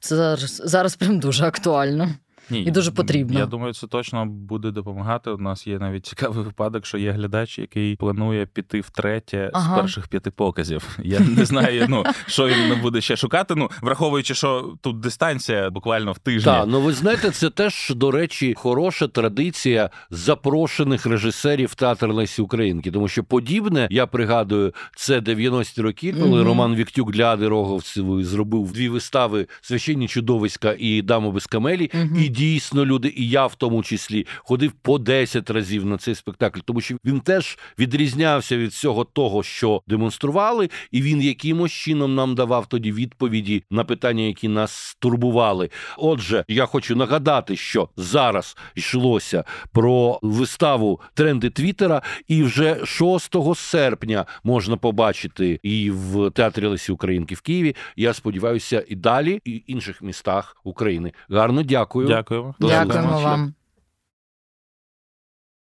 Це зараз, зараз прям дуже актуально. Ні, І дуже потрібно. Я думаю, це точно буде допомагати. У нас є навіть цікавий випадок, що є глядач, який планує піти втретє Ага. з перших п'яти показів. Я не знаю, ну що він буде ще шукати. Ну враховуючи, що тут дистанція буквально в тижні. Так, ну ви знаєте, це теж, до речі, хороша традиція запрошених режисерів театр Лесі Українки. Тому що подібне, я пригадую, це 90-ті роки, коли Мгм. Роман Віктюк для Ади Роговцевої зробив дві вистави священні чудовиська і Дама без камелі. Мгм. І дійсно люди, і я в тому числі ходив по 10 разів на цей спектакль, тому що він теж відрізнявся від всього того, що демонстрували, і він якимось чином нам давав тоді відповіді на питання, які нас турбували. Отже, я хочу нагадати, що зараз йшлося про виставу тренди Твіттера, і вже 6 серпня можна побачити і в театрі Лесі Українки в Києві. Я сподіваюся, і далі, і в інших містах України. Гарно дякую. Дякуємо. Дякуємо вам.